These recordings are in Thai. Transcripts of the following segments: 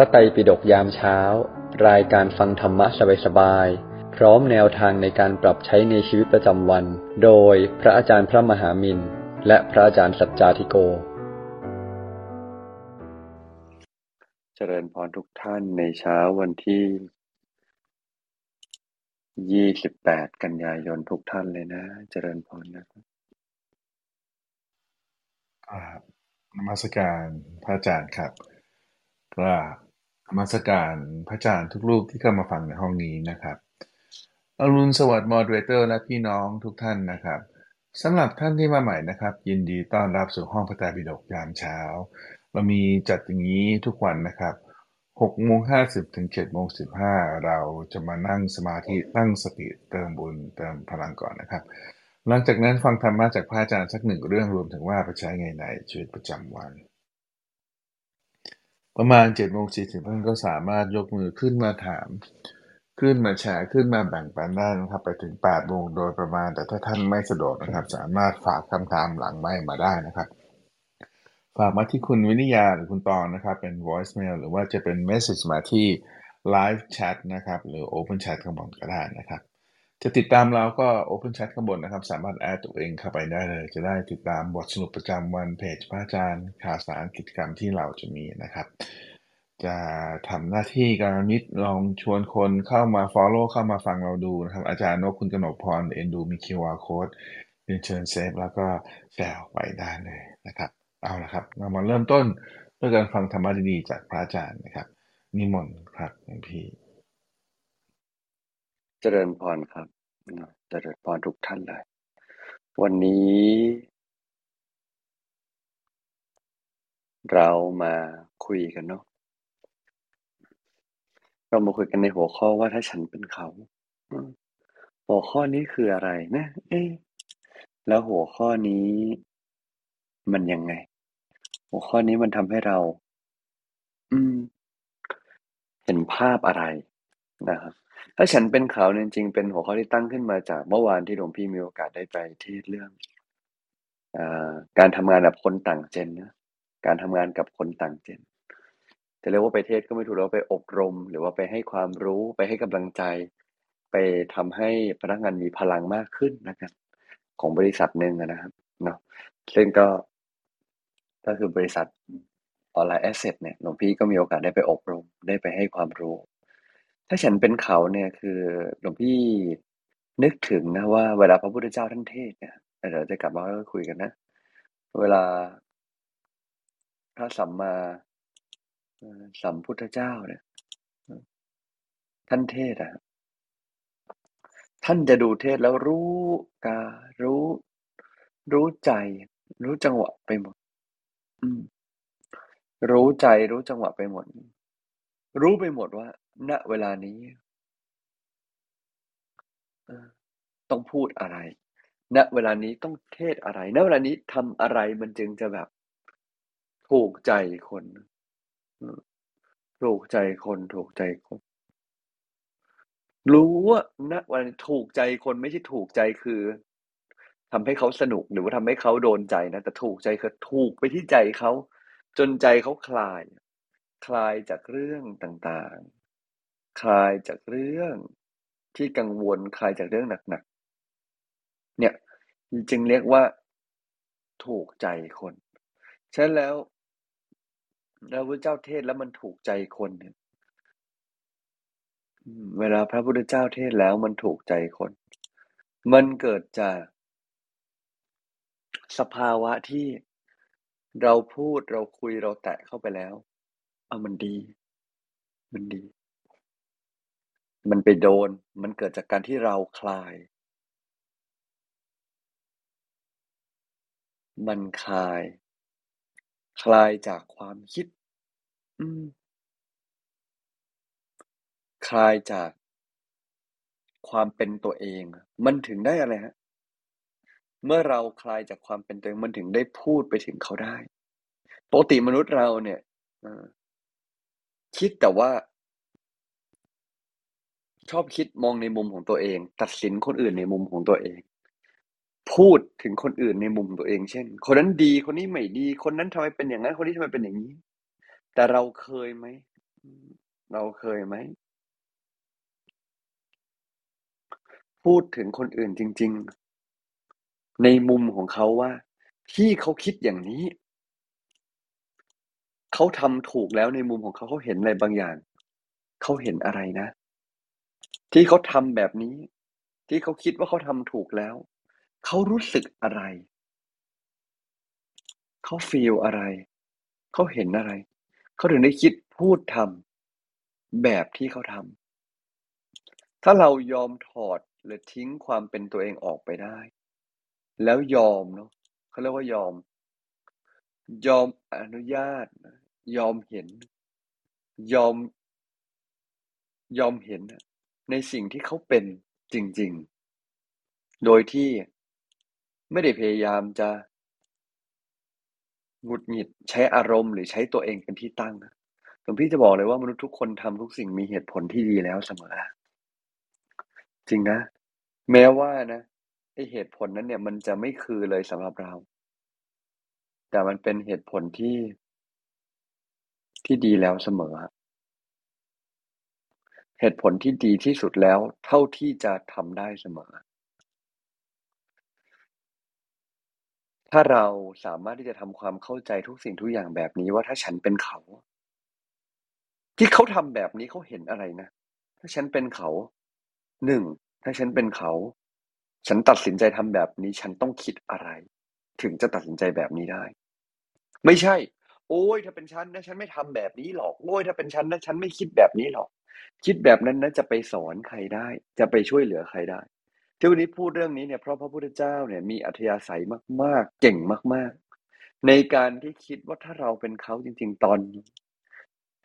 ระไตรปิฎกยามเช้า รายการฟังธรรมะสบายๆ พร้อมแนวทางในการปรับใช้ในชีวิตประจำวัน โดยพระอาจารย์พระมหามินและพระอาจารย์สัจจาธิโก เจริญพรทุกท่านในเช้าวันที่ 28 กันยายนทุกท่านเลยนะ เจริญพรนะครับกราบนมัสการพระอาจารย์ครับก ราสการพระอาจารย์ทุกรูปที่เข้ามาฟังในห้องนี้นะครับอรุณสวัสดิ์มอดเรเตอร์และพี่น้องทุกท่านนะครับสำหรับท่านที่มาใหม่นะครับ ยินดีต้อนรับสู่ห้องพระไตรปิฎกยามเช้า เรามีจัดอย่างนี้ทุกวันนะครับ6โมง50ถึง7โมง15 เราจะมานั่งสมาธิตั้งสติเติมบุญเติมพลังก่อนนะครับ หลังจากนั้นฟังธรรมะจากพระอาจารย์สักหนึ่งเรื่องรวมถึงว่าไปใช้ไงในชีวิตประจำวัน ประมาณ7โมง40ท่านก็สามารถยกมือขึ้นมาถาม ขึ้นมาแชร์ขึ้นมาแบ่งปันได้นะครับ ไปถึง8โมงโดยประมาณ แต่ถ้าท่านไม่สะดวกนะครับ สามารถฝากคำถามหลังไม่มาได้นะครับฝากมาที่คุณวินิยาหรือคุณตองนะครับ เป็น voicemail หรือว่าจะเป็น message มาที่ live chat นะครับ หรือ open chat ข้างบนก็ได้นะครับ จะติดตามเราก็ Open Chat ข้างบนนะครับ สามารถแอดตัวเองเข้าไปได้เลย จะได้ติดตามบทสรุปประจำวันเพจพระอาจารย์ข่าวสารกิจกรรมที่เราจะมีนะครับ จะทำหน้าที่การมิตรลองชวนคนเข้ามา Follow เข้ามาฟังเราดูนะครับ อาจารย์นกคุณกนกพรเอ็นดูมี QR Code เรียนเชิญเซฟแล้วก็แชร์ไปได้เลยนะครับ เอาละครับ เรามาเริ่มต้นด้วยการฟังธรรมะดีๆจากพระอาจารย์นะครับ นิมนต์ครับหลวงพี่ เจริญพรครับ เจริญพรทุกท่านเลย วันนี้ เรามาคุยกันเนาะ เรามาคุยกันในหัวข้อว่าถ้าฉันเป็นเขา หัวข้อนี้คืออะไรนะ เอ๊แล้วหัวข้อนี้มันยังไง หัวข้อนี้มันทำให้เรา อืม เห็นภาพอะไรนะครับ ถ้าฉันเป็นเขาเนี่ยจริงๆเป็นหัวข้อที่ตั้งขึ้นมาจากเมื่อวานที่หลวงพี่มีโอกาสได้ไปเทศเรื่องอการทำงานแบบคนต่างเจนนะการทำงานกับคนต่างเจน จะเรียกว่าไปเทศก็ไม่ถูกแล้วไปอบรม หรือว่าไปให้ความรู้ไปให้กำลังใจ ไปทำให้พนักงานมีพลังมากขึ้นนะครับ ของบริษัทหนึ่งนะครับเนาะซึ่งก็ก็คือบริษัทออนไลน์แอสเซทเนี่ยหลวงพี่ก็มีโอกาสได้ไปอบรม ได้ไปให้ความรู้ ถ้าฉันเป็นเขาเนี่ย คือหลวงพี่นึกถึงนะว่าเวลาพระพุทธเจ้าท่านเทศน์เนี่ยเดี๋ยวจะกลับมาคุยกันนะ เวลาพระสัมมาสัมพุทธเจ้าเนี่ย ท่านเทศน์อะท่านจะดูเทศแล้วรู้การู้ รู้ใจ รู้จังหวะไปหมด อืม รู้ใจรู้จังหวะไปหมด รู้ไปหมดว่า ณเวลานี้ต้องพูดอะไร ณ เวลานี้ต้องเทศอะไร ณ เวลานี้ทำอะไรมันจึงจะแบบ ถูกใจคน ถูกใจคน ถูกใจคน รู้ว่าณวันถูกใจคนไม่ใช่ถูกใจคือทำให้เขาสนุกหรือว่าทำให้เขาโดนใจนะ แต่ถูกใจคือถูกไปที่ใจเขา จนใจเขาคลาย คลายจากเรื่องต่างๆ คลายจากเรื่องที่กังวลคลายจากเรื่องหนักๆ เนี่ยจึงเรียกว่าถูกใจคนฉะนั้นแล้วแล้วพระพุทธเจ้าเทศแล้วมันถูกใจคนเนี่ยเวลาพระพุทธเจ้าเทศแล้วมันถูกใจคน มันเกิดจากสภาวะที่เราพูดเราคุยเราแตะเข้าไปแล้ว เอามันดี มันดี มันไปโดน มันเกิดจากการที่เราคลาย มันคลาย คลายจากความคิด อืม คลายจากความเป็นตัวเอง มันถึงได้อะไรครับเมื่อเราคลายจากความเป็นตัวเอง มันถึงได้พูดไปถึงเขาได้ ปกติมนุษย์เราเนี่ยคิดแต่ว่า ชอบคิดมองในมุมของตัวเอง ตัดสินคนอื่นในมุมของตัวเอง พูดถึงคนอื่นในมุมตัวเอง เช่น คนนั้นดีคนนี้ไม่ดี คนนั้นทำไมเป็นอย่างนั้น คนนี้ทำไมเป็นอย่างงี้ แต่เราเคยไหมเราเคยไหมพูดถึงคนอื่นจริง ๆ ในมุมของเขาว่า ที่เขาคิดอย่างนี้ เขาทำถูกแล้วในมุมของเขาเขาเห็นอะไรบางอย่าง เขาเห็นอะไรนะ ที่เขาทำแบบนี้ ที่เขาคิดว่าเขาทำถูกแล้ว เขารู้สึกอะไร เขาฟีลอะไร เขาเห็นอะไร เขาถึงได้คิดพูดทำแบบที่เขาทำถ้าเรายอมถอดหรือทิ้งความเป็นตัวเองออกไปได้ แล้วยอมเนาะเขาเรียกว่ายอม ยอมอนุญาต ยอมเห็น ยอม ยอมเห็นอะ ในสิ่งที่เขาเป็นจริง ๆ โดยที่ไม่ได้พยายามจะหงุดหงิดใช้อารมณ์ หรือใช้ตัวเองเป็นที่ตั้งอะหลวงพี่จะบอกเลยว่ามนุษย์ทุกคนทำทุกสิ่งมีเหตุผลที่ดีแล้วเสมอ จริงนะ แม้ว่านะไอเหตุผลนั้นเนี่ยมันจะไม่คือเลยสำหรับเรา แต่มันเป็นเหตุผลที่ที่ดีแล้วเสมอ เหตุผลที่ดีที่สุดแล้ว เท่าที่จะทำได้เสมอ ถ้าเราสามารถที่จะทำความเข้าใจทุกสิ่งทุกอย่างแบบนี้ว่าถ้าฉันเป็นเขา ที่เขาทำแบบนี้เขาเห็นอะไรนะ ถ้าฉันเป็นเขา1ถ้าฉันเป็นเขา ฉันตัดสินใจทำแบบนี้ ฉันต้องคิดอะไร ถึงจะตัดสินใจแบบนี้ได้ ไม่ใช่ โอ๊ยถ้าเป็นฉันนะฉันไม่ทำแบบนี้หรอกโอ๊ยถ้าเป็นฉันนะฉันไม่คิดแบบนี้หรอก คิดแบบนั้นนะจะไปสอนใครได้ จะไปช่วยเหลือใครได้ ที่วันนี้พูดเรื่องนี้เนี่ยเพราะพระพุทธเจ้าเนี่ยมีอัธยาศัยมาก ๆ เก่งมาก ๆ ในการที่คิดว่าถ้าเราเป็นเขาจริง ๆ ตอนนี้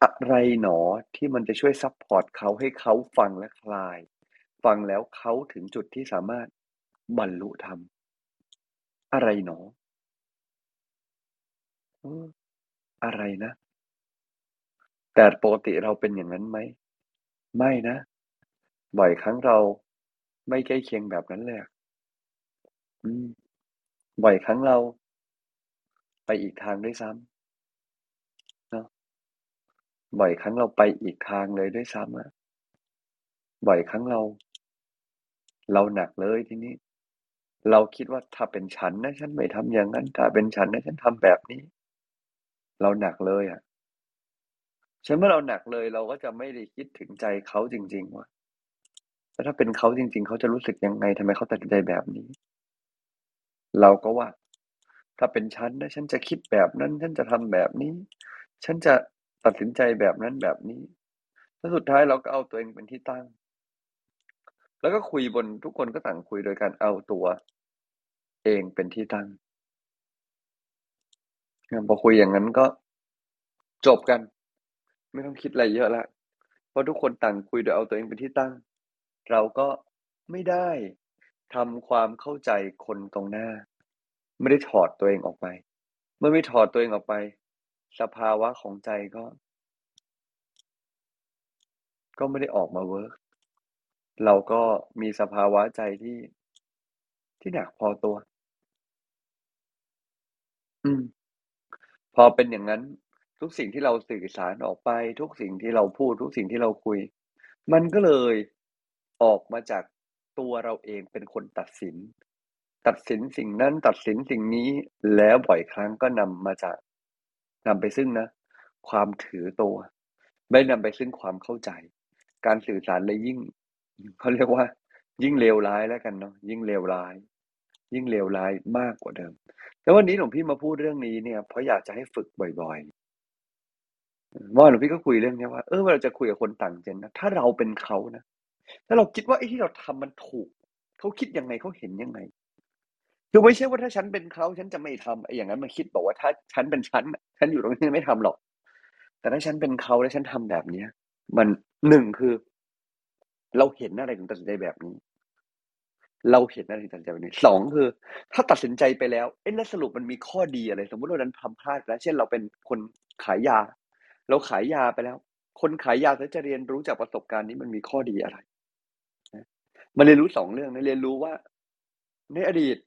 อะไรหนอที่มันจะช่วยซัปพอร์ตเขาให้เขาฟังและคลาย ฟังแล้วเขาถึงจุดที่สามารถบรรลุธรรมอะไรหน?ออะไรนะ?แต่ปกติเราเป็นอย่างนั้นไหม? ไม่นะ บ่อยครั้งเราไม่ใกล้เคียงแบบนั้นเลยอะอืม บ่อยครั้งเรา ไปอีกทางด้วยซ้ำเนาะบ่อยครั้งเราไปอีกทางเลยด้วยซ้ำอะบ่อยครั้งเรา เราหนักเลยทีนี้ เราคิดว่าถ้าเป็นฉันนะฉันไม่ทำอย่างนั้นถ้าเป็นฉันนะฉันทำแบบนี้ เราหนักเลยอะ ฉันเมื่อเราหนักเลยเราก็จะไม่ได้คิดถึงใจเขาจริง ๆ ว่าแล้วถ้าเป็นเขาจริง ๆ เขาจะรู้สึกยังไงทำไมเขาตัดสินใจแบบนี้ เราก็ว่า ถ้าเป็นฉันนะฉันจะคิดแบบนั้น ฉันจะทำแบบนี้ ฉันจะตัดสินใจแบบนั้นแบบนี้แล้วสุดท้ายเราก็เอาตัวเองเป็นที่ตั้ง แล้วก็คุยบนทุกคนก็ต่างคุยโดยการเอาตัวเองเป็นที่ตั้งพอคุยอย่างงั้นก็จบกัน ไม่ต้องคิดอะไรเยอะล้วเพราะทุกคนต่างคุยโดยเอาตัวเองเป็นที่ตั้ง เราก็ไม่ได้ทำความเข้าใจคนตรงหน้า ไม่ได้ถอดตัวเองออกไป เมื่อไม่ถอดตัวเองออกไป สภาวะของใจก็ ก็ไม่ได้ออกมาเวิร์กเราก็มีสภาวะใจที่ที่หนักพอตัว อืม พอเป็นอย่างงั้น ทุกสิ่งที่เราสื่อสารออกไป ทุกสิ่งที่เราพูด ทุกสิ่งที่เราคุย มันก็เลยออกมาจากตัวเราเองเป็นคนตัดสิน ตัดสินสิ่งนั้นตัดสินสิ่งนี้แล้วบ่อยครั้งก็นำมาจากนำไปซึ่งนะ ความถือตัว ไม่นำไปซึ่งความเข้าใจ การสื่อสารเลยยิ่งเขาเรียกว่า ยิ่งเลวร้ายแล้วกันเนาะยิ่งเลวร้าย ยิ่งเลวร้ายมากกว่าเดิม แล้ววันนี้หลวงพี่มาพูดเรื่องนี้เนี่ยเพราะอยากจะให้ฝึกบ่อย ว่าหลวงพี่ก็คุยเรื่องนี้ว่าเออเวลาจะคุยกับคนต่าง Gen นะถ้าเราเป็นเขานะถ้าเราคิดว่าไอ้ที่เราทำมันถูกเขาคิดยังไงเขาเห็นยังไงคือไม่ใช่ว่าถ้าฉันเป็นเขาฉันจะไม่ทำไอ้อย่างนั้นมันคิดบอกว่าถ้าฉันเป็นฉันฉันอยู่ตรงนี้ไม่ทำหรอก แต่ถ้าฉันเป็นเขาแล้วฉันทำแบบเนี้ย มัน1คือ เราเห็นอะไรถึงตัดสินใจแบบนี้ เราเห็นอะไรถึงตัดสินใจแบบนี้2คือ ถ้าตัดสินใจไปแล้วเอ๊ะแล้วสรุปมันมีข้อดีอะไร สมมติว่าวันนั้นทำพลาดแล้ว เช่นเราเป็นคนขายยา เราขายยาไปแล้ว คนขายยาเขาจะเรียนรู้จากประสบการณ์นี้มันมีข้อดีอะไรมันเรียนรู้2เรื่องนะเรียนรู้ว่าในอดีต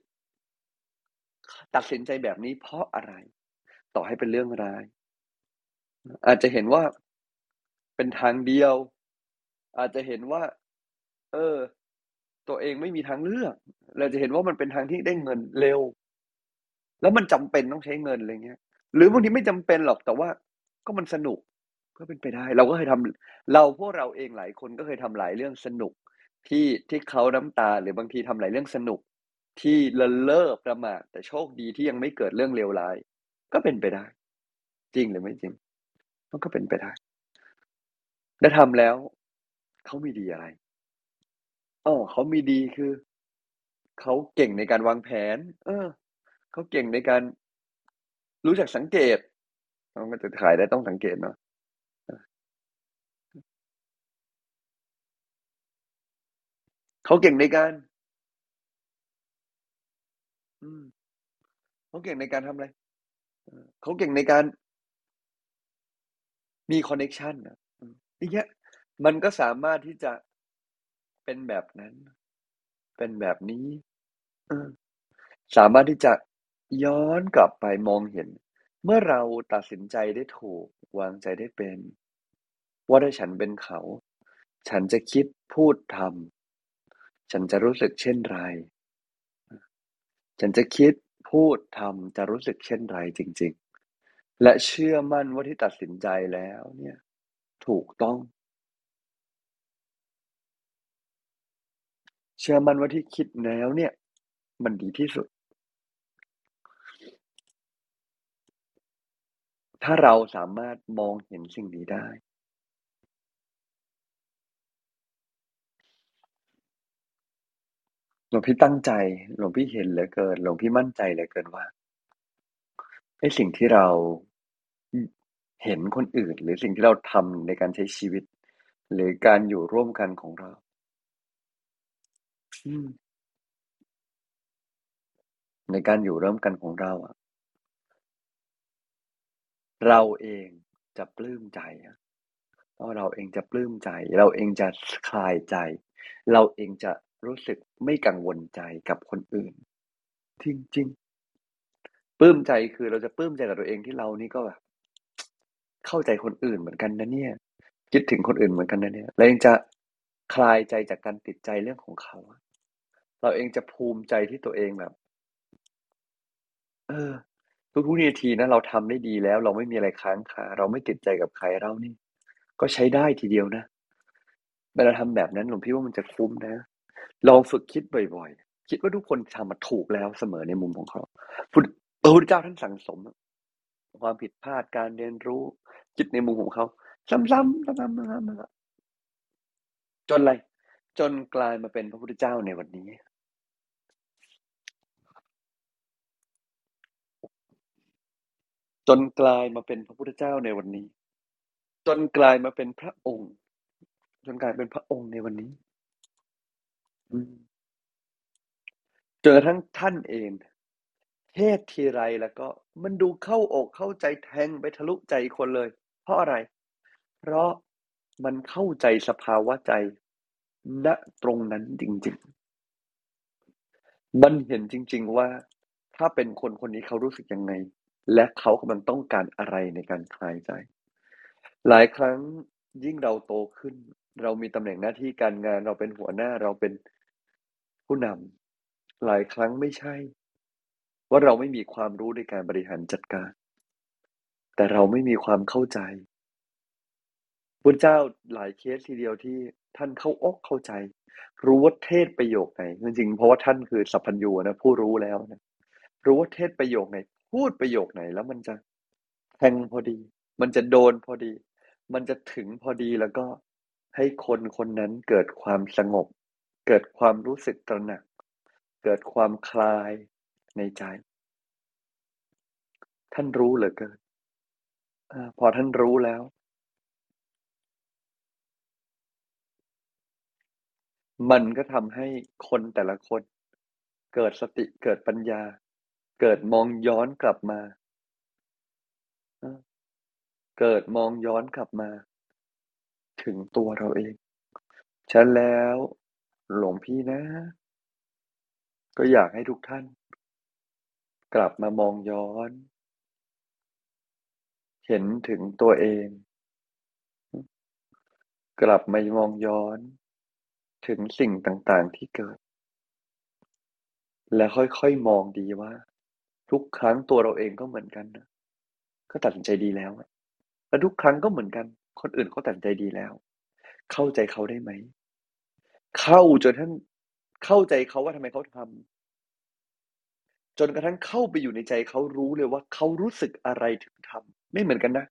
ตัดสินใจแบบนี้เพราะอะไร ต่อให้เป็นเรื่องร้าย อาจจะเห็นว่าเป็นทางเดียว อาจจะเห็นว่า เออ ตัวเองไม่มีทางเลือก เราจะเห็นว่ามันเป็นทางที่ได้เงินเร็ว แล้วมันจำเป็นต้องใช้เงินอะไรเงี้ย หรือบางทีไม่จำเป็นหรอกแต่ว่า ก็มันสนุกก็เป็นไปได้ เราก็เคยทำเราพวกเราเองหลายคนก็เคยทำหลายเรื่องสนุกที่ที่เคล้าน้ำตาหรือบางทีทำหลายเรื่องสนุก ที่เลินเล่อประมาทแต่โชคดีที่ยังไม่เกิดเรื่องเลวร้าย ก็เป็นไปได้ จริงหรือไม่จริงมันก็เป็นไปได้แล้วทำแล้วเขามีดีอะไรอ้อเขามีดีคือเขาเก่งในการวางแผน เออเขาเก่งในการรู้จักสังเกต มันก็จะขายได้ต้องสังเกตเนาะเขาเก่งในการ อืมเขาเก่งในการทำอะไรเขาเก่งในการ มีคอนเน็กชันอะอืมอย่างเงี้ยมันก็สามารถที่จะเป็นแบบนั้น เป็นแบบนี้สามารถที่จะย้อนกลับไปมองเห็น เมื่อเราตัดสินใจได้ถูกวางใจได้เป็น ว่าถ้าฉันเป็นเขา ฉันจะคิดพูดทำฉันจะรู้สึกเช่นไร ฉันจะคิดพูดทำจะรู้สึกเช่นไรจริง ๆ และเชื่อมั่นว่าที่ตัดสินใจแล้วเนี่ย ถูกต้อง เชื่อมั่นว่าที่คิดแล้วเนี่ย มันดีที่สุด ถ้าเราสามารถมองเห็นสิ่งนี้ได้ หลวงพี่ตั้งใจ หลวงพี่เห็นเหลือเกิน หลวงพี่มั่นใจเหลือเกินว่าไอ้สิ่งที่เราอือเห็นคนอื่น หรือสิ่งที่เราทำในการใช้ชีวิต หรือการอยู่ร่วมกันของเราอืมในการอยู่ร่วมกันของเราอะ เราเองจะปลื้มใจเพราะเราเองจะปลื้มใจ เราเองจะคลายใจ เราเองจะรู้สึกไม่กังวลใจกับคนอื่น จริงๆปลื้มใจคือเราจะปลื้มใจกับตัวเองที่เรานี่ก็แบบเข้าใจคนอื่นเหมือนกันนะเนี่ย คิดถึงคนอื่นเหมือนกันนะเนี่ยเรายังจะคลายใจจากการติดใจเรื่องของเขา เราเองจะภูมิใจที่ตัวเองแบบ เออ ทุก ๆ นาทีนะ เราทำได้ดีแล้ว เราไม่มีอะไรค้างคา เราไม่ติดใจกับใครแล้วนี่ก็ใช้ได้ทีเดียวนะ เวลาทำแบบนั้นหลวงพี่ว่ามันจะคุ้มนะ ลองฝึกคิดบ่อย ๆ คิดว่าทุกคนทำอะถูกแล้วเสมอในมุมของเขา พุทธพระพุทธเจ้าท่านสั่งสม ความผิดพลาดการเรียนรู้ คิดในมุมของเขา ซ้ำๆซ้ำๆซ้ำๆๆจนไร จนกลายมาเป็นพระพุทธเจ้าในวันนี้ จนกลายมาเป็นพระพุทธเจ้าในวันนี้ จนกลายมาเป็นพระองค์ จนกลายเป็นพระองค์ในวันนี้จนกระทั่งท่านเอง เทศทีไรแล้วก็ มันดูเข้าอกเข้าใจแทงไปทะลุใจคนเลย เพราะอะไร เพราะมันเข้าใจสภาวะใจณตรงนั้นจริง ๆ มันเห็นจริง ๆ ว่าถ้าเป็นคนคนนี้เขารู้สึกยังไง และเขากำลังต้องการอะไรในการคลายใจ หลายครั้งยิ่งเราโตขึ้น เรามีตำแหน่งหน้าที่การงานเราเป็นหัวหน้าเราเป็นผู้นำหลายครั้งไม่ใช่ ว่าเราไม่มีความรู้ในการบริหารจัดการ แต่เราไม่มีความเข้าใจพุทธเจ้าหลายเคสทีเดียวที่ท่านเข้าอกเข้าใจ รู้ว่าเทศประโยคไหนจริงๆเพราะว่าท่านคือสัพพัญญูนะผู้รู้แล้วนะรู้ว่าเทศประโยคไหน พูดประโยคไหนแล้วมันจะแทงพอดี มันจะโดนพอดี มันจะถึงพอดีแล้วก็ให้คนคนนั้นเกิดความสงบ เกิดความรู้สึกตระหนัก เกิดความคลายในใจ ท่านรู้เหลือเกินอาพอท่านรู้แล้ว มันก็ทำให้คนแต่ละคน เกิดสติเกิดปัญญา เกิดมองย้อนกลับมา เกิดมองย้อนกลับมา ถึงตัวเราเอง ฉันแล้วหลวงพี่นะ ก็อยากให้ทุกท่าน กลับมามองย้อน เห็นถึงตัวเอง กลับมามองย้อน ถึงสิ่งต่างๆที่เกิด และค่อยๆมองดีว่า ทุกครั้งตัวเราเองก็เหมือนกันนะก็ตัดสินใจดีแล้วและทุกครั้งก็เหมือนกัน คนอื่นเขาตัดสินใจดีแล้ว เข้าใจเขาได้ไหม เข้าจนท่านเข้าใจเขาว่าทำไมเขาทำจนกระทั่งเข้าไปอยู่ในใจเขารู้เลยว่าเขารู้สึกอะไรถึงทำไม่เหมือนกันนะ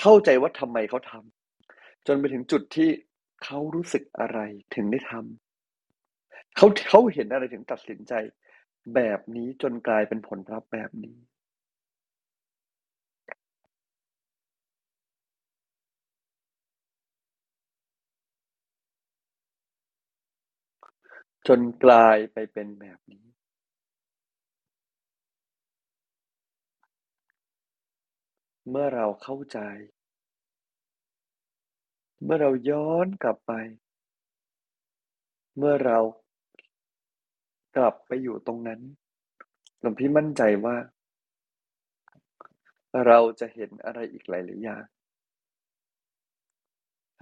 เข้าใจว่าทำไมเขาทำจนไปถึงจุดที่เขารู้สึกอะไรถึงได้ทำเขาเขาเห็นอะไรถึงตัดสินใจ แบบนี้จนกลายเป็นผลลัพธ์แบบนี้จนกลายไปเป็นแบบนี้ เมื่อเราเข้าใจ เมื่อเราย้อนกลับไป เมื่อเรา กลับไปอยู่ตรงนั้น หลวงพี่มั่นใจว่า เราจะเห็นอะไรอีกหลายๆอย่าง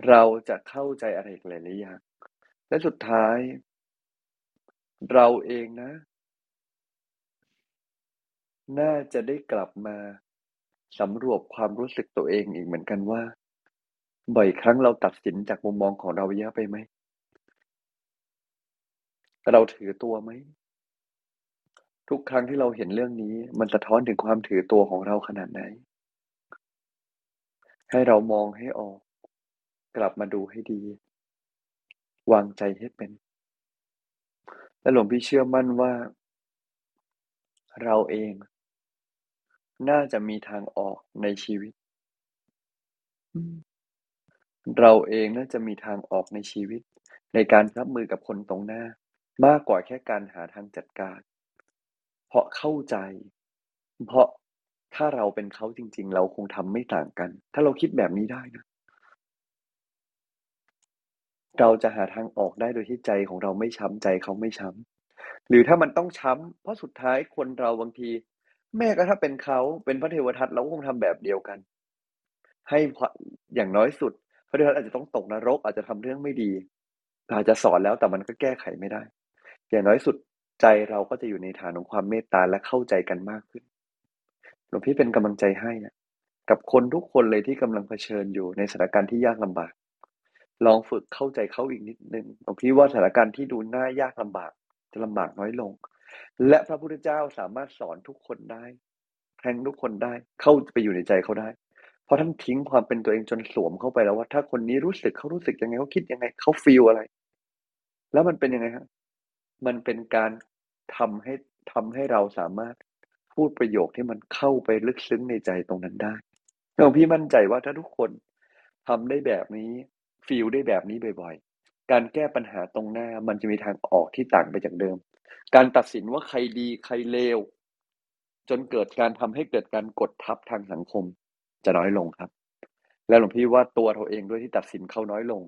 เราจะเข้าใจอะไรอีกหลายๆอย่าง และสุดท้าย เราเองนะ น่าจะได้กลับมาสำรวจความรู้สึกตัวเองอีกเหมือนกันว่า บ่อยครั้งเราตัดสินจากมุมมองของเราเยอะไปไหม เราถือตัวไหม ทุกครั้งที่เราเห็นเรื่องนี้ มันสะท้อนถึงความถือตัวของเราขนาดไหน ให้เรามองให้ออก กลับมาดูให้ดี วางใจให้เป็น และหลวงพี่เชื่อมั่นว่า เราเอง น่าจะมีทางออกในชีวิต เราเองน่าจะมีทางออกในชีวิต ในการรับมือกับคนตรงหน้า มากกว่าแค่การหาทางจัดการ เพราะเข้าใจ เพราะถ้าเราเป็นเขาจริง ๆ เราคงทำไม่ต่างกัน ถ้าเราคิดแบบนี้ได้นะเราจะหาทางออกได้โดยที่ใจของเราไม่ช้ำใจเขาไม่ช้ำหรือถ้ามันต้องช้ำเพราะสุดท้ายคนเราบางที แม่ก็ถ้าเป็นเขาเป็นพระเทวทัตเราก็คงทำแบบเดียวกัน ให้อย่างน้อยสุด พระเทวทัตอาจจะต้องตกนรกอาจจะทำเรื่องไม่ดี อาจจะสอนแล้วแต่มันก็แก้ไขไม่ได้ อย่างน้อยสุดใจเราก็จะอยู่ในฐานของความเมตตาและเข้าใจกันมากขึ้น หลวงพี่เป็นกำลังใจให้อะกับคนทุกคนเลยที่กำลังเผชิญอยู่ในสถานการณ์ที่ยากลำบาก ลองฝึกเข้าใจเขาอีกนิดนึงหลวงพี่ว่าสถานการณ์ที่ดูน่ายากลำบาก จะลำบากน้อยลง และพระพุทธเจ้าสามารถสอนทุกคนได้แทงทุกคนได้เข้าไปอยู่ในใจเขาได้ เพราะท่านทิ้งความเป็นตัวเองจนสวมเข้าไปแล้วว่าถ้าคนนี้รู้สึกเขารู้สึกยังไงเขาคิดยังไงเขาฟีลอะไร แล้วมันเป็นยังไงฮะ มันเป็นการทำให้ทำให้เราสามารถพูดประโยคที่มันเข้าไปลึกซึ้งในใจตรงนั้นได้หลวงพี่มั่นใจว่าถ้าทุกคนทำได้แบบนี้ฟีลได้แบบนี้บ่อยๆ การแก้ปัญหาตรงหน้ามันจะมีทางออกที่ต่างไปจากเดิม การตัดสินว่าใครดีใครเลวจนเกิดการทำให้เกิดการกดทับทางสังคม จะน้อยลงครับ และหลวงพี่ว่าตัวเราเองด้วยที่ตัดสินเขาน้อยลง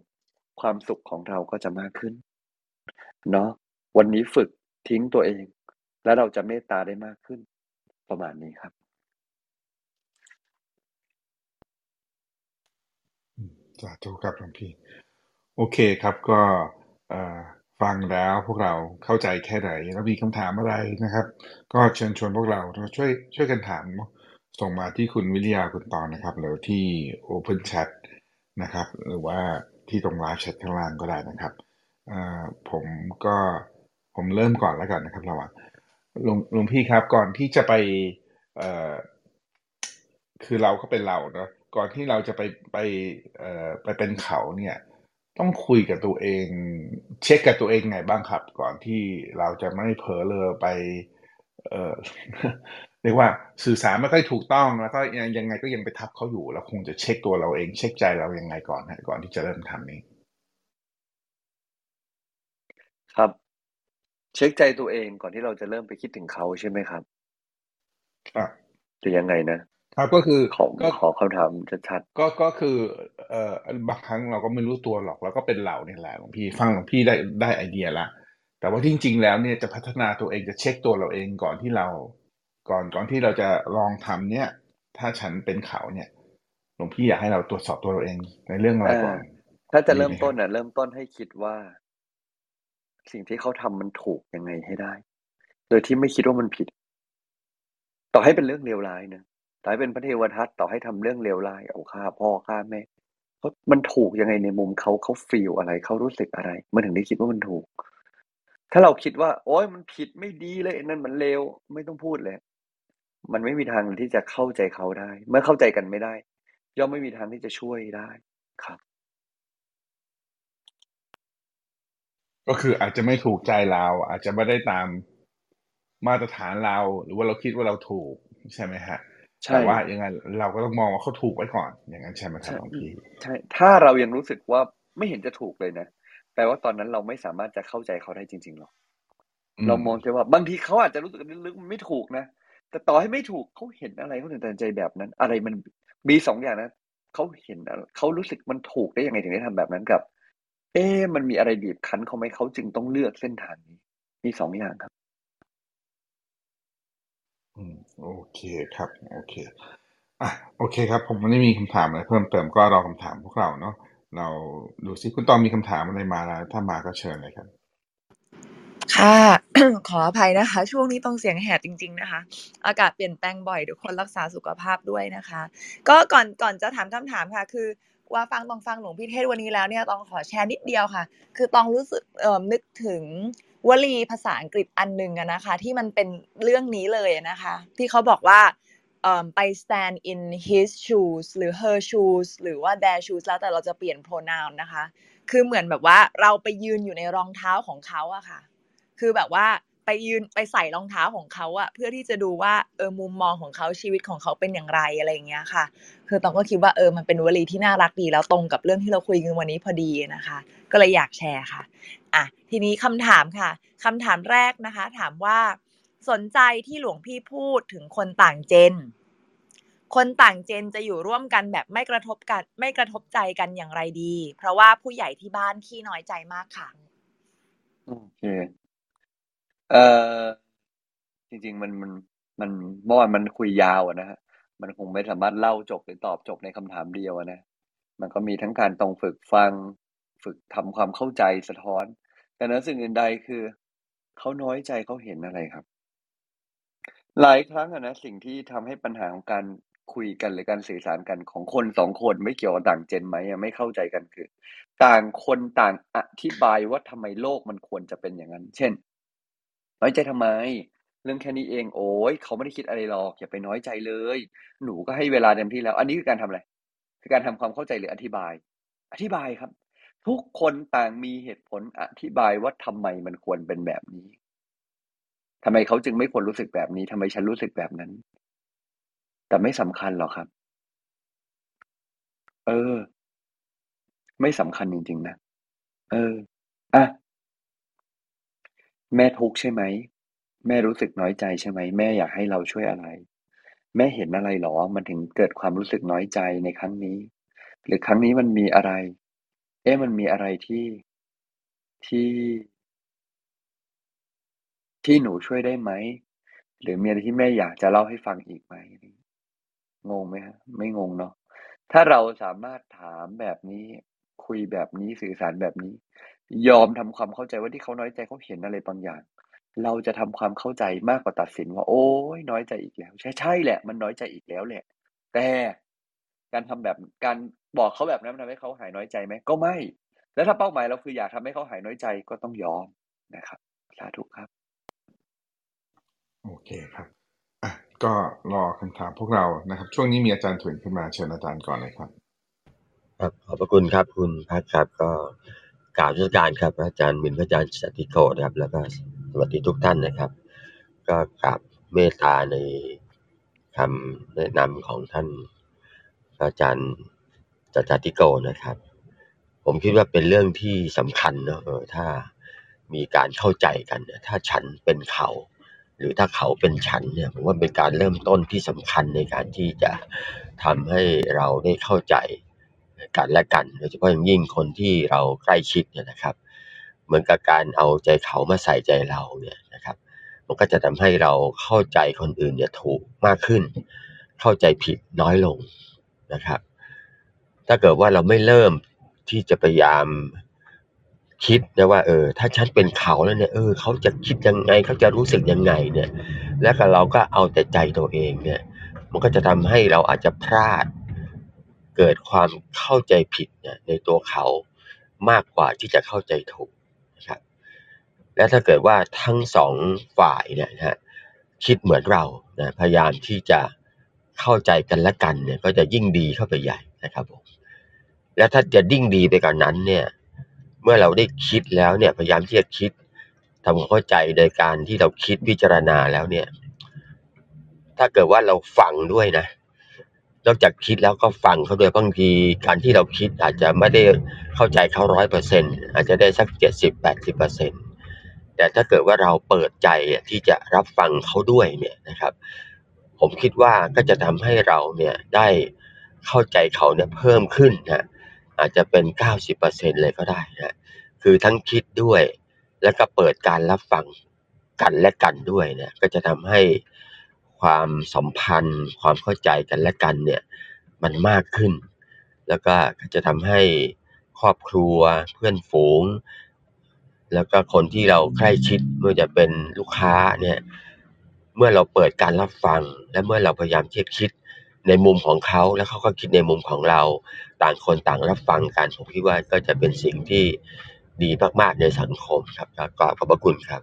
ความสุขของเราก็จะมากขึ้น เนาะ วันนี้ฝึกทิ้งตัวเอง แล้วเราจะเมตตาได้มากขึ้น ประมาณนี้ครับสาธุครับหลวงพี่ โอเคครับก็ฟังแล้วพวกเราเข้าใจแค่ไหน แล้วมีคำถามอะไรนะครับ ก็เชิญชวนพวกเราช่วยช่วยกันถามส่งมาที่คุณวิริยาคุณตอนนะครับ หรือที่ Open Chat นะครับ หรือว่าที่ตรงไลฟ์แชทข้างล่างก็ได้นะครับผมก็ ผมเริ่มก่อนแล้วกันนะครับระหว่างหลวงหลวงพี่ครับ ก่อนที่จะไป เอ่อ คือเราก็เป็นเราเนาะก่อนที่เราจะไปไป เอ่อ ไปเป็นเขาเนี่ย ต้องคุยกับตัวเอง เช็คกับตัวเองไงบ้างครับ ก่อนที่เราจะไม่เผลอเลยไป เอ่อ เรียกว่าสื่อสารไม่ค่อยถูกต้องแล้วก็ยังยังไงก็ยังไปทับเขาอยู่เราคงจะเช็คตัวเราเอง เช็คใจเรายังไงก่อนฮะก่อนที่จะเริ่มทำนี้ ครับ เช็คใจตัวเองก่อนที่เราจะเริ่มไปคิดถึงเขาใช่ไหมครับครับจะยังไงนะครับก็คือขอก็ขอคำถามชัดก็ก็คือเอ่อบางครั้งเราก็ไม่รู้ตัวหรอกเราก็เป็นเราเนี่ยแหละหลวงพี่ฟังหลวงพี่ได้ได้ไอเดียละแต่ว่าจริง ๆ แล้วเนี่ยจะพัฒนาตัวเองจะเช็คตัวเราเองก่อนที่เรา ก่อนก่อนที่เราจะลองทำเนี่ย ถ้าฉันเป็นเขาเนี่ยหลวงพี่อยากให้เราตรวจสอบตัวเราเองในเรื่องอะไรก่อน ถ้าจะเริ่มต้นน่ะ เริ่มต้นให้คิดว่า สิ่งที่เขาทำมันถูกยังไงให้ได้ โดยที่ไม่คิดว่ามันผิด ต่อให้เป็นเรื่องเลวร้ายนะต่อให้เป็นพระเทวทัตต่อให้ทำเรื่องเลวร้ายเอาฆ่าพ่อฆ่าแม่เขามันถูกยังไงในมุมเขาเขาฟีลอะไรเขารู้สึกอะไร มันถึงได้คิดว่ามันถูก ถ้าเราคิดว่า โอ๊ยมันผิดไม่ดีเลยนั่นมันเลวไม่ต้องพูดเลย มันไม่มีทางที่จะเข้าใจเขาได้ เมื่อเข้าใจกันไม่ได้ ย่อมไม่มีทางที่จะช่วยได้ครับ ก็คืออาจจะไม่ถูกใจเรา อาจจะไม่ได้ตามมาตรฐานเรา หรือว่าเราคิดว่าเราถูกใช่ไหมฮะใช่แต่ว่ายังไงเราก็ต้องมองว่าเขาถูกไว้ก่อน อย่างนั้นใช่ไหมครับใช่หลวงพี่ใช่ถ้าเรายังรู้สึกว่าไม่เห็นจะถูกเลยนะแปลว่าตอนนั้นเราไม่สามารถจะเข้าใจเขาได้จริงๆหรอกอืมเรามองแค่ว่าบางทีเขาอาจจะรู้สึกลึกๆมันไม่ถูกนะแต่ต่อให้ไม่ถูกเขาเห็นอะไรเขาถึงตัดสินใจแบบนั้น อะไรมันมีสองอย่างนะเขาเห็นอะไรเขารู้สึกมันถูกได้ยังไงถึงได้ทำแบบนั้นกับ เอ๊ะมันมีอะไรบีบคั้นเขาไหมเขาจึงต้องเลือกเส้นทางนี้ มีสองอย่างครับ อืมโอเคครับ โอเคอะโอเคครับ ผมไม่ได้มีคำถามอะไรเพิ่มเติมก็รอคำถามพวกเราเนาะเราดูซิคุณตองมีคำถามอะไรมาแล้วถ้ามาก็เชิญเลยครับ ค่ะ ขออภัยนะคะ ช่วงนี้ต้องเสียงแหบจริง ๆ นะคะ อากาศเปลี่ยนแปลงบ่อยทุกคนรักษาสุขภาพด้วยนะคะ ก็ก่อนก่อนจะถามคำถามค่ะ คือ ว่าฟังตองฟังหลวงพี่เทศวันนี้แล้วเนี่ยต้องขอแชร์นิดเดียวค่ะ คือต้องรู้สึกเอ่อนึกถึงวลีภาษาอังกฤษอันหนึ่งนะคะ ที่มันเป็นเรื่องนี้เลยนะคะ ที่เขาบอกว่าไป stand in his shoes หรือ her shoes หรือว่า their shoes แล้วแต่เราจะเปลี่ยน pronoun นะคะ คือเหมือนแบบว่าเราไปยืนอยู่ในรองเท้าของเขาอะค่ะ คือแบบว่า ไปยืนไปใส่รองเท้าของเขาอะเพื่อที่จะดูว่าเออมุมมองของเขาชีวิตของเขาเป็นอย่างไรอะไรอย่างเงี้ยค่ะ คือตองก็คิดว่าเออมันเป็นวลีที่น่ารักดีแล้วตรงกับเรื่องที่เราคุยกันวันนี้พอดีนะคะ ก็เลยอยากแชร์ค่ะอะทีนี้คำถามค่ะคำถามแรกนะคะ ถามว่าสนใจที่หลวงพี่พูดถึงคนต่างเจน คนต่างเจนจะอยู่ร่วมกันแบบไม่กระทบกันไม่กระทบใจกันอย่างไรดี เพราะว่าผู้ใหญ่ที่บ้านขี้น้อยใจมากค่ะโอเค เออจริง ๆ มันมันมันเมื่อวานมันคุยยาวอะนะฮะ มันคงไม่สามารถเล่าจบหรือตอบจบในคำถามเดียวอะนะ มันก็มีทั้งการต้องฝึกฟัง ฝึกทำความเข้าใจสะท้อน แต่เหนือสิ่งอื่นใดคือ เขาน้อยใจเขาเห็นอะไรครับ หลายครั้งอะนะสิ่งที่ทำให้ปัญหาของการคุยกันหรือการสื่อสารกันของคนสองคนไม่เกี่ยวกับต่างเจนไหมอะไม่เข้าใจกันคือ ต่างคนต่างอธิบายว่าทำไมโลกมันควรจะเป็นอย่างนั้น เช่น น้อยใจทำไม เรื่องแค่นี้เองโอ้ยเขาไม่ได้คิดอะไรหรอกอย่าไปน้อยใจเลย หนูก็ให้เวลาเต็มที่แล้ว อันนี้คือการทำอะไร คือการทำความเข้าใจหรืออธิบาย อธิบายครับ ทุกคนต่างมีเหตุผลอธิบายว่าทำไมมันควรเป็นแบบนี้ทำไมเขาจึงไม่ควรรู้สึกแบบนี้ทำไมฉันรู้สึกแบบนั้น แต่ไม่สำคัญหรอกครับ เออ ไม่สำคัญจริงๆนะเอออะ แม่ทุกข์ใช่ไหม แม่รู้สึกน้อยใจใช่ไหม แม่อยากให้เราช่วยอะไร แม่เห็นอะไรหรอ มันถึงเกิดความรู้สึกน้อยใจในครั้งนี้ หรือครั้งนี้มันมีอะไร เอ๊ะมันมีอะไรที่ที่ ที่หนูช่วยได้ไหม หรือมีอะไรที่แม่อยากจะเล่าให้ฟังอีกไหม งงไหมครับไม่งงเนาะ ถ้าเราสามารถถามแบบนี้ คุยแบบนี้สื่อสารแบบนี้ ยอมทำความเข้าใจว่าที่เขาน้อยใจเขาเห็นอะไรบางอย่าง เราจะทำความเข้าใจมากกว่าตัดสินว่า โอ๊ยน้อยใจอีกแล้ว ใช่ใช่แหละ มันน้อยใจอีกแล้วแหละ แต่การทำแบบการบอกเขาแบบนั้นมันทำให้เขาหายน้อยใจไหมก็ไม่ แล้วถ้าเป้าหมายเราคืออยากทำให้เขาหายน้อยใจก็ต้องยอมนะครับสาธุครับโอเคครับอะก็รอคำถามพวกเรานะครับ ช่วงนี้มีอาจารย์ถุนขึ้นมาเชิญอาจารย์ก่อนเลยครับ ครับขอบพระคุณครับคุณพัฒครับก็ กราบนมัสการครับ อาจารย์มินพระอาจารย์สติโกนะครับ แล้วก็สวัสดีทุกท่านนะครับ ก็กราบเมตตาในคำแนะนำของท่านพระอาจารย์จัจติโกนะครับ ผมคิดว่าเป็นเรื่องที่สำคัญเนอะเออถ้ามีการเข้าใจกัน ถ้าฉันเป็นเขา หรือถ้าเขาเป็นฉันเนี่ยผมว่าเป็นการเริ่มต้นที่สำคัญในการที่จะทำให้เราได้เข้าใจ กันและกัน โดยเฉพาะอย่างยิ่งคนที่เราใกล้ชิดเนี่ยนะครับ เหมือนกับการเอาใจเขามาใส่ใจเราเนี่ยนะครับ มันก็จะทำให้เราเข้าใจคนอื่นเนี่ยถูกมากขึ้น เข้าใจผิดน้อยลงนะครับ ถ้าเกิดว่าเราไม่เริ่มที่จะพยายามคิดนะว่าเออถ้าฉันเป็นเขาแล้วเนี่ยเออเขาจะคิดยังไงเขาจะรู้สึกยังไงเนี่ย แล้วก็เราก็เอาแต่ใจตัวเองเนี่ย มันก็จะทำให้เราอาจจะพลาด เกิดความเข้าใจผิดเนี่ยในตัวเขามากกว่าที่จะเข้าใจถูกนะครับและถ้าเกิดว่าทั้งสองฝ่ายเนี่ยนะฮะคิดเหมือนเรานะพยายามที่จะเข้าใจกันและกันเนี่ยก็จะยิ่งดีเข้าไปใหญ่นะครับผมและถ้าจะยิ่งดีไปกว่านนั้นเนี่ยเมื่อเราได้คิดแล้วเนี่ยพยายามที่จะคิดทำความเข้าใจโดยการที่เราคิดพิจารณาแล้วเนี่ย ถ้าเกิดว่าเราฟังด้วยนะ นอกจากคิดแล้วก็ฟังเขาด้วยบางทีการที่เราคิดอาจจะไม่ได้เข้าใจเขาร้อยเปอร์เซ็นอาจจะได้สักเจ็ดสิบแปดสิบเปอร์เซ็นตแต่ถ้าเกิดว่าเราเปิดใจที่จะรับฟังเขาด้วยเนี่ยนะครับ ผมคิดว่าก็จะทำให้เราเนี่ยได้เข้าใจเขาเนี่ยเพิ่มขึ้นนะอาจจะเป็นเก้าสิบเปอร์เซ็นเลยก็ได้นะคือทั้งคิดด้วย แล้วก็เปิดการรับฟังกันและกันด้วยเนี่ยก็จะทำให้ ความสัมพันธ์ ความเข้าใจกันและกันเนี่ยมันมากขึ้น แล้วก็จะทำให้ครอบครัวเพื่อนฝูง แล้วก็คนที่เราใกล้ชิดไม่ว่าจะเป็นลูกค้าเนี่ยเมื่อเราเปิดการรับฟัง และเมื่อเราพยายามที่จะคิดในมุมของเขาแล้วเขาก็คิดในมุมของเราต่างคนต่างรับฟังกันผมคิดว่าก็จะเป็นสิ่งที่ดีมาก ๆ ในสังคมครับก็ขอบพระคุณครับ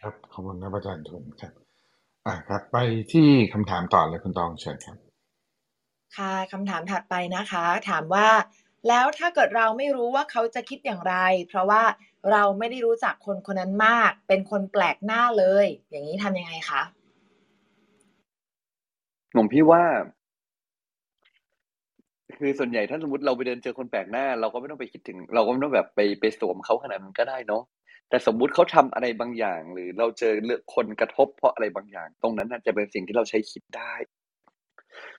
ครับขอบคุณครับอาจารย์ทุนครับ อ่าครับ ไปที่คำถามต่อเลยคุณตองเชิญครับ ค่ะคำถามถัดไปนะคะ ถามว่า แล้วถ้าเกิดเราไม่รู้ว่าเขาจะคิดอย่างไร เพราะว่าเราไม่ได้รู้จักคนคนนั้นมาก เป็นคนแปลกหน้าเลย อย่างนี้ทำยังไงคะผมพี่ว่า คือส่วนใหญ่ถ้าสมมติเราไปเดินเจอคนแปลกหน้า เราก็ไม่ต้องไปคิดถึง เราก็ไม่ต้องแบบไปไปสวมเขาขนาดนั้นก็ได้เนาะ แต่สมมุติเขาทำอะไรบางอย่าง หรือเราเจอเรื่องคนกระทบเพราะอะไรบางอย่าง ตรงนั้นจะเป็นสิ่งที่เราใช้คิดได้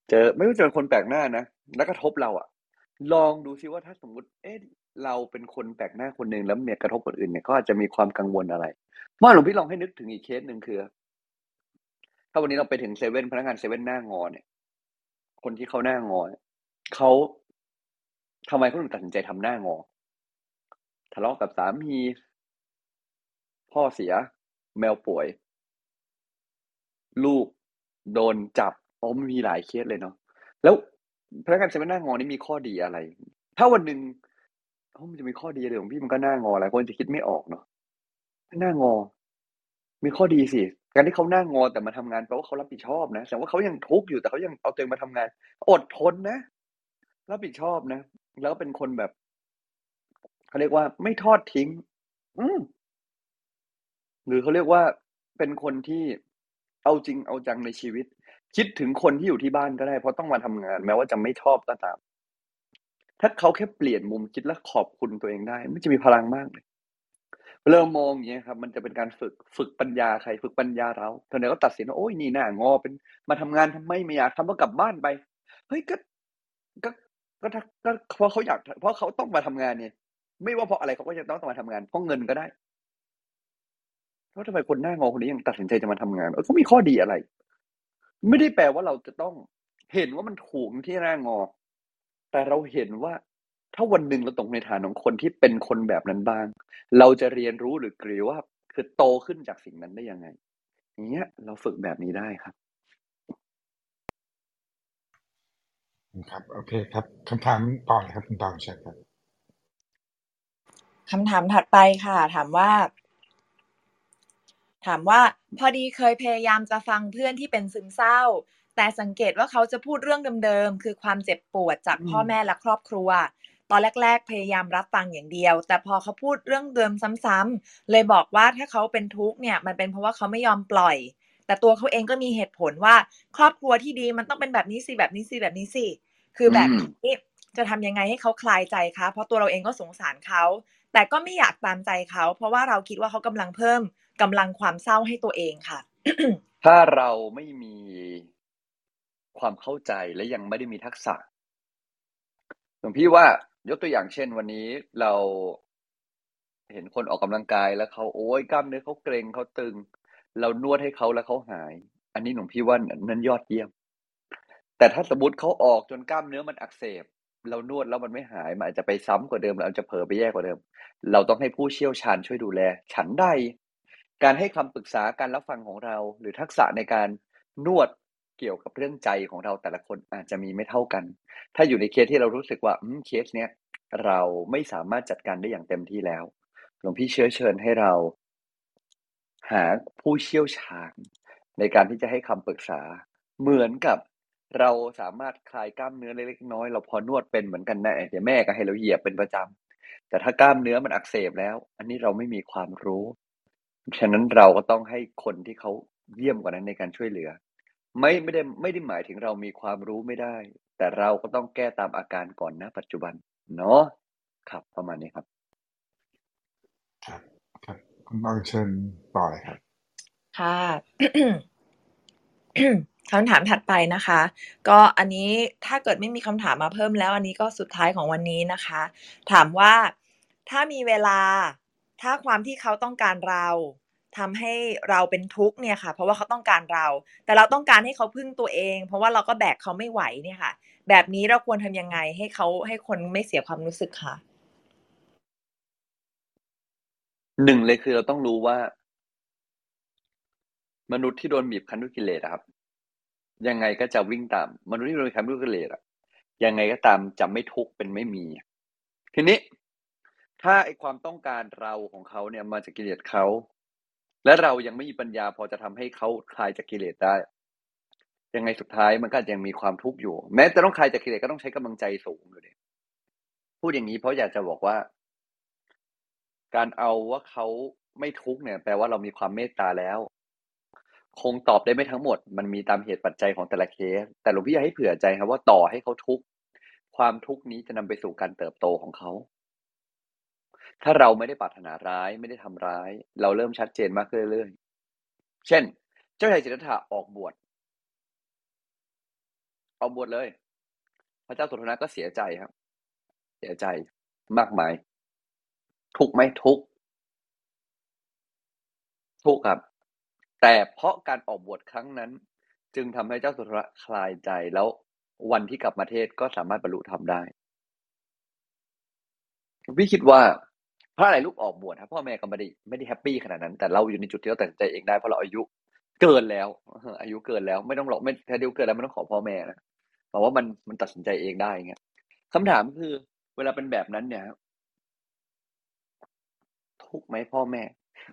เจอไม่ว่าจะเป็นคนแปลกหน้านะแล้วกระทบเราอะลองดูซิว่าถ้าสมมุติ เอ๊ะเราเป็นคนแปลกหน้าคนหนึ่งแล้วเนี่ยกระทบคนอื่นเนี่ยเขาอาจจะมีความกังวลอะไรว่าหลวงพี่ลองให้นึกถึงอีกเคสหนึ่งคือ ถ้าวันนี้เราไปถึงเซเว่นพนักงานเซเว่นหน้างอเนี่ย คนที่เขาหน้างอเขาทำไมเขาถึงตัดสินใจทำหน้างอ ทะเลาะกับสามี พ่อเสีย แมวป่วย ลูกโดนจับอ๋อมันมีหลายเคสเลยเนาะแล้วพนักงานเซเว่นหน้างอนี่มีข้อดีอะไร ถ้าวันหนึ่งอ้ามันจะมีข้อดีอะไรของพี่มันก็หน้างอหลายคนจะคิดไม่ออกเนาะหน้างอ มีข้อดีสิการที่เขาหน้างอแต่มาทำงานแปลว่าเขารับผิดชอบนะแสดงว่าเขายังทุกข์อยู่แต่เขายังเอาตัวเองมาทำงาน อดทนนะรับผิดชอบนะ แล้วเป็นคนแบบเขาเรียกว่าไม่ทอดทิ้ง อืม หรือเขาเรียกว่าเป็นคนที่เอาจริงเอาจังในชีวิต คิดถึงคนที่อยู่ที่บ้านก็ได้ เพราะต้องมาทำงาน แม้ว่าจะไม่ชอบก็ตาม ถ้าเขาแค่เปลี่ยนมุมคิดและขอบคุณตัวเองได้ มันจะมีพลังมากเลยเริ่มมองอย่างเงี้ยครับ มันจะเป็นการฝึกฝึกปัญญาใครฝึกปัญญาเราตอนนี้ก็ตัดสินว่าโอ้ยนี่หน้างอเป็นมาทำงานทำไมไม่อยากทำก็กลับบ้านไปเฮ้ยก็ก็ก็ถ้าก็เพราะเขาอยากเพราะเขาต้องมาทำงานเนี่ย ไม่ว่าเพราะอะไรเขาก็จะต้องต้องมาทำงานเพราะเงินก็ได้ แล้วทำไมคนหน้างอคนนี้ยังตัดสินใจจะมาทำงานเออก็มีข้อดีอะไร ไม่ได้แปลว่าเราจะต้องเห็นว่ามันถูกที่หน้างอ แต่เราเห็นว่าถ้าวันหนึ่งเราตกในฐานของคนที่เป็นคนแบบนั้นบ้าง เราจะเรียนรู้หรือหรือว่า คือโตขึ้นจากสิ่งนั้นได้ยังไงอย่างเงี้ย เราฝึกแบบนี้ได้ครับครับโอเคครับคำถามต่อเลยครับคุณตองเชิญครับคำถามถัดไปค่ะ ถามว่า ถามว่าพอดีเคยพยายามจะฟังเพื่อนที่เป็นซึมเศร้า แต่สังเกตว่าเขาจะพูดเรื่องเดิมๆ คือความเจ็บปวดจากพ่อแม่และครอบครัว ตอนแรก ๆ พยายามรับฟังอย่างเดียว แต่พอเขาพูดเรื่องเดิมซ้ำๆ เลยบอกว่าถ้าเขาเป็นทุกข์เนี่ยมันเป็นเพราะว่าเขาไม่ยอมปล่อย แต่ตัวเขาเองก็มีเหตุผลว่า ครอบครัวที่ดีมันต้องเป็นแบบนี้สิแบบนี้สิแบบนี้สิคือแบบนี้จะทำยังไงให้เขาคลายใจคะ เพราะตัวเราเองก็สงสารเขา แต่ก็ไม่อยากตามใจเขา เพราะว่าเราคิดว่าเขากำลังเพิ่ม กำลังความเศร้าให้ตัวเองค่ะ ถ้าเราไม่มีความเข้าใจและยังไม่ได้มีทักษะหลวงพี่ว่ายกตัวอย่างเช่น วันนี้เราเห็นคนออกกำลังกายแล้วเขาโอ้ยกล้ามเนื้อเขาเกร็งเขาตึง เรานวดให้เขาแล้วเขาหาย อันนี้หลวงพี่ว่านั้นยอดเยี่ยม แต่ถ้าสมมติเขาออกจนกล้ามเนื้อมันอักเสบ เรานวดแล้วมันไม่หายมันอาจจะไปซ้ำกว่าเดิมเราจะเผลอไปแย่กว่าเดิม เราต้องให้ผู้เชี่ยวชาญช่วยดูแล ฉันใด การให้คำปรึกษาการรับฟังของเรา หรือทักษะในการนวดเกี่ยวกับเรื่องใจของเราแต่ละคนอาจจะมีไม่เท่ากัน ถ้าอยู่ในเคสที่เรารู้สึกว่าเคสเนี้ยเราไม่สามารถจัดการได้อย่างเต็มที่แล้วหลวงพี่เชื้อเชิญให้เรา หาผู้เชี่ยวชาญ ในการที่จะให้คำปรึกษา เหมือนกับเราสามารถคลายกล้ามเนื้อเล็กๆน้อยเราพอนวดเป็นเหมือนกันนะเดี๋ยวแม่ก็ให้เราเหยียบเป็นประจำแต่ถ้ากล้ามเนื้อมันอักเสบแล้ว อันนี้เราไม่มีความรู้ ฉะนั้นเราก็ต้องให้คนที่เขาเยี่ยมกว่านั้นในการช่วยเหลือ ไม่ไม่ได้ไม่ได้หมายถึงเรามีความรู้ไม่ได้ แต่เราก็ต้องแก้ตามอาการก่อนนะปัจจุบัน เนาะครับประมาณนี้ครับ ครับ ครับคุณบางเชิญต่อเลยครับ ค่ะคำถามถัดไปนะคะ ก็อันนี้ถ้าเกิดไม่มีคำถามมาเพิ่มแล้ว อันนี้ก็สุดท้ายของวันนี้นะคะ ถามว่าถ้ามีเวลา ถ้าความที่เขาต้องการเราทำให้เราเป็นทุกข์เนี่ยค่ะ เพราะว่าเขาต้องการเรา แต่เราต้องการให้เขาพึ่งตัวเอง เพราะว่าเราก็แบกเขาไม่ไหวเนี่ยค่ะ แบบนี้เราควรทำยังไงให้เขาให้คนไม่เสียความรู้สึกค่ะหนึ่งเลยคือเราต้องรู้ว่า มนุษย์ที่โดนบีบคั้นด้วยกิเลสครับ ยังไงก็จะวิ่งตาม มนุษย์ที่โดนบีบคั้นด้วยกิเลสอะยังไงก็ตามจะไม่ทุกข์เป็นไม่มี ทีนี้ ถ้าไอความต้องการเราของเขาเนี่ยมาจากกิเลสเขา และเรายังไม่มีปัญญาพอจะทำให้เขาคลายจากกิเลสได้ ยังไงสุดท้ายมันก็ยังมีความทุกข์อยู่ แม้จะต้องคลายจากกิเลสก็ต้องใช้กำลังใจสูงอยู่ดีพูดอย่างนี้เพราะอยากจะบอกว่า การเอาว่าเขาไม่ทุกข์เนี่ย แปลว่าเรามีความเมตตาแล้ว คงตอบได้ไม่ทั้งหมด มันมีตามเหตุปัจจัยของแต่ละเคส แต่หลวงพี่อยากให้เผื่อใจครับว่าต่อให้เขาทุกข์ความทุกข์นี้จะนำไปสู่การเติบโตของเขา ถ้าเราไม่ได้ปรารถนาร้ายไม่ได้ทำร้าย เราเริ่มชัดเจนมากขึ้นเรื่อยๆเช่น เจ้าชายสิทธัตถะออกบวชออกบวชเลย พระเจ้าสุโธนะก็เสียใจครับ เสียใจมากมาย ทุกไหมทุกทุกครับ แต่เพราะการออกบวชครั้งนั้น จึงทำให้เจ้าสุโธนะคลายใจแล้ววันที่กลับมาเทศก็สามารถบรรลุธรรมได้พี่คิดว่า ราะอะไรลูกออกบวชครับพ่อแม่ก็ไม่ได้ไม่ได้แฮปปี้ขนาดนั้น แต่เราอยู่ในจุดที่เราตัดสินใจเองได้เพราะเราอายุเกินแล้วอายุเกินแล้วไม่ต้องหรอกไม่ถ้าอายุเกินแล้วไม่ต้องขอพ่อแม่นะเพราะว่ามันมันตัดสินใจเองได้เงี้ยคำถามคือ เวลาเป็นแบบนั้นเนี่ยทุกข์ไหมพ่อแม่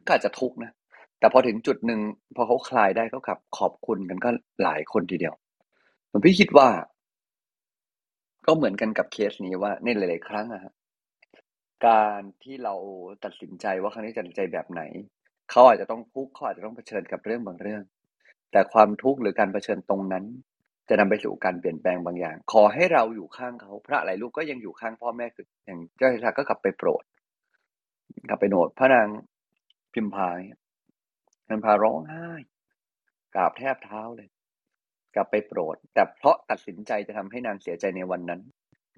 ก็อาจจะทุกข์นะแต่พอถึงจุดหนึ่งพอเขาคลายได้เขากลับขอบคุณกันก็หลายคนทีเดียวผมพี่คิดว่า ก็เหมือนกันกับเคสนี้ว่าในหลาย ๆ ครั้งอะ การที่เราตัดสินใจว่าครั้งนี้จะตัดสินใจแบบไหน เขาอาจจะต้องทุกข์เขาอาจจะต้องเผชิญกับเรื่องบางเรื่อง แต่ความทุกข์หรือการเผชิญตรงนั้น จะนำไปสู่การเปลี่ยนแปลงบางอย่าง ขอให้เราอยู่ข้างเขา พระหลายรูปก็ยังอยู่ข้างพ่อแม่คืออย่างเจ้าชายก็กลับไปโปรด กลับไปโนดพระนางพิมพายพิมพาร้องไห้กราบแทบเท้าเลย กลับไปโปรด แต่เพราะตัดสินใจจะทำให้นางเสียใจในวันนั้น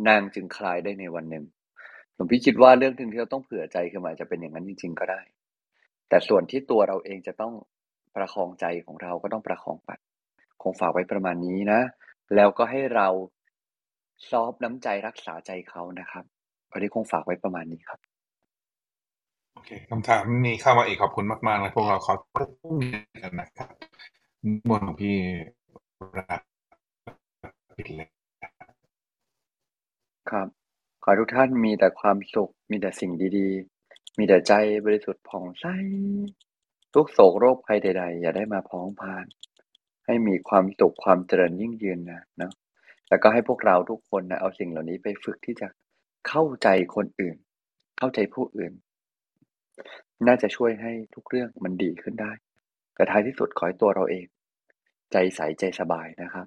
นางจึงคลายได้ในวันหนึ่ง ผมพี่คิดว่าเรื่องหนึ่งที่เราต้องเผื่อใจคือมันอาจจะเป็นอย่างนั้นจริง ๆ ก็ได้ แต่ส่วนที่ตัวเราเองจะต้องประคองใจของเราก็ต้องประคองไปคงฝากไว้ประมาณนี้นะ แล้วก็ให้เราซอฟน้ำใจรักษาใจเขานะครับวันนี้คงฝากไว้ประมาณนี้ครับโอเคคำถามนี้เข้ามาอีกขอบคุณมากๆเลยพวกเราขอพรุ่งนี้กันนะครับนิมนต์ของพี่รักปิดเลยครับขอ ให้ทุกท่านมีแต่ความสุข มีแต่สิ่งดีๆ มีแต่ใจบริสุทธิ์ผ่องใส ทุกโศกโรคภัยใด ๆ อย่าได้มาพ้องพาน ให้มีความสุขความเจริญยิ่งยืนนะเนาะ แล้วก็ให้พวกเราทุกคนนะเอาสิ่งเหล่านี้ไปฝึกที่จะเข้าใจคนอื่น เข้าใจผู้อื่น น่าจะช่วยให้ทุกเรื่องมันดีขึ้นได้ แต่ท้ายที่สุดขอให้ตัวเราเอง ใจใสใจสบายนะครับ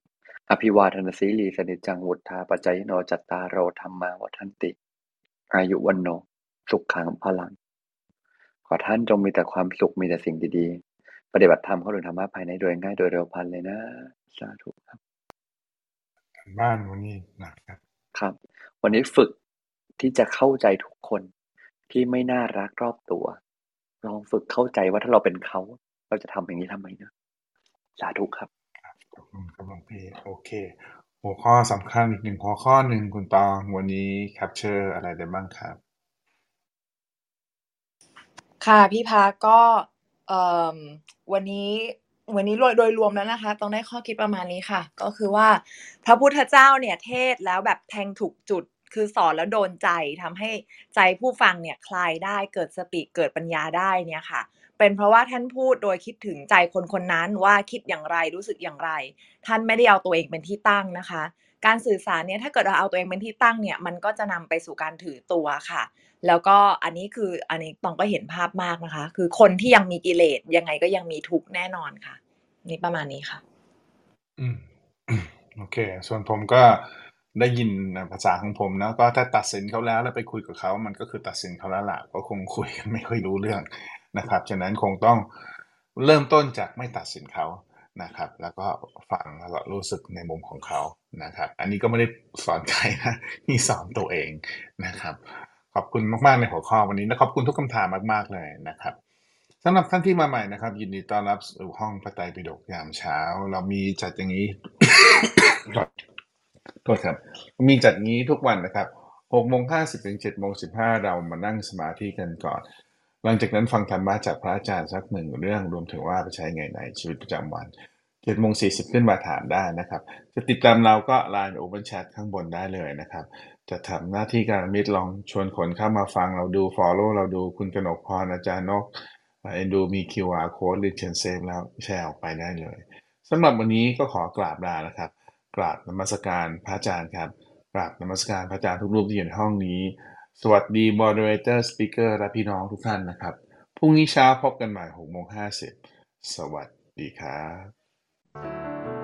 อภิวาทนาสีลีสนิจจังวุฒาปัจจยโนจัตตารโรธรรมาวัฒนติ อายุวันโน สุขขังพลัง ขอท่านจงมีแต่ความสุขมีแต่สิ่งดีๆ ปฏิบัติธรรมเข้าถึงธรรมะภายในโดยง่ายโดยเร็วพลันเลยนะ สาธุครับ บ้านวันนี้นะครับ ครับ วันนี้ฝึกที่จะเข้าใจทุกคนที่ไม่น่ารักรอบตัว ลองฝึกเข้าใจว่าถ้าเราเป็นเขา เราจะทำอย่างนี้ทำไมนะ สาธุครับ ขอบคุณครับหลวงพี่โอเค หัวข้อสำคัญอีกหนึ่งหัวข้อหนึ่งคุณตองวันนี้ capture อะไรได้บ้างครับ ค่ะพี่พักก็เอ่อวันนี้วันนี้โดยโดยรวมแล้วนะคะ ตองได้ข้อคิดประมาณนี้ค่ะ ก็คือว่าพระพุทธเจ้าเนี่ยเทศน์แล้วแบบแทงถูกจุดคือสอนแล้วโดนใจทำให้ใจผู้ฟังเนี่ยคลายได้เกิดสติเกิดปัญญาได้เนี่ยค่ะ เป็นเพราะว่าท่านพูดโดยคิดถึงใจคนคนนั้นว่าคิดอย่างไรรู้สึกอย่างไร ท่านไม่ได้เอาตัวเองเป็นที่ตั้งนะคะ การสื่อสารเนี่ยถ้าเกิดเราเอาตัวเองเป็นที่ตั้งเนี่ยมันก็จะนำไปสู่การถือตัวค่ะ แล้วก็อันนี้คืออันนี้ตองก็เห็นภาพมากนะคะ คือคนที่ยังมีกิเลสยังไงก็ยังมีทุกข์แน่นอนค่ะ นี่ประมาณนี้ค่ะ อืมโอเค ส่วนผมก็ได้ยินภาษาของผมนะก็ถ้าตัดสินเขาแล้วแล้วไปคุยกับเขา มันก็คือตัดสินเขาแล้วล่ะก็คงคุยกันไม่ค่อยรู้เรื่อง นะครับ ฉะนั้นคงต้องเริ่มต้นจากไม่ตัดสินเขานะครับ แล้วก็ฟังแล้วก็รู้สึกในมุมของเขานะครับ อันนี้ก็ไม่ได้สอนใครนะนี่สอนตัวเองนะครับ ขอบคุณมากๆในหัวข้อวันนี้และขอบคุณทุกคำถามมากๆเลยนะครับสำหรับท่านที่มาใหม่นะครับ ยินดีต้อนรับสู่ห้องพระไตรปิฎกยามเช้า เรามีจัดอย่างนี้โทษครับ มีจัดงี้ทุกวันนะครับ6โมง50ถึง7โมง15เรามานั่งสมาธิกันก่อน หลังจากนั้นฟังธรรมะจากพระอาจารย์สักหนึ่งเรื่องรวมถึงว่าไปใช้ไงในชีวิตประจำวัน7โมง40ขึ้นมาถามได้นะครับ จะติดตามเราก็ Line Open Chat ข้างบนได้เลยนะครับ จะทำหน้าที่การมิตรลองชวนคนเข้ามาฟังเราดู Follow เราดูคุณกนกพรอาจารย์นกเอ็นดูมี QR Code หรือเขียนเซฟแล้วแชร์ออกไปได้เลยสำหรับวันนี้ก็ขอกราบลานะครับ กราบนมัสการพระอาจารย์ครับ กราบนมัสการพระอาจารย์ทุกรูปที่อยู่ในห้องนี้ สวัสดี moderator speaker และพี่น้องทุกท่านนะครับ พรุ่งนี้เช้าพบกันใหม่6โมง50 สวัสดีครับ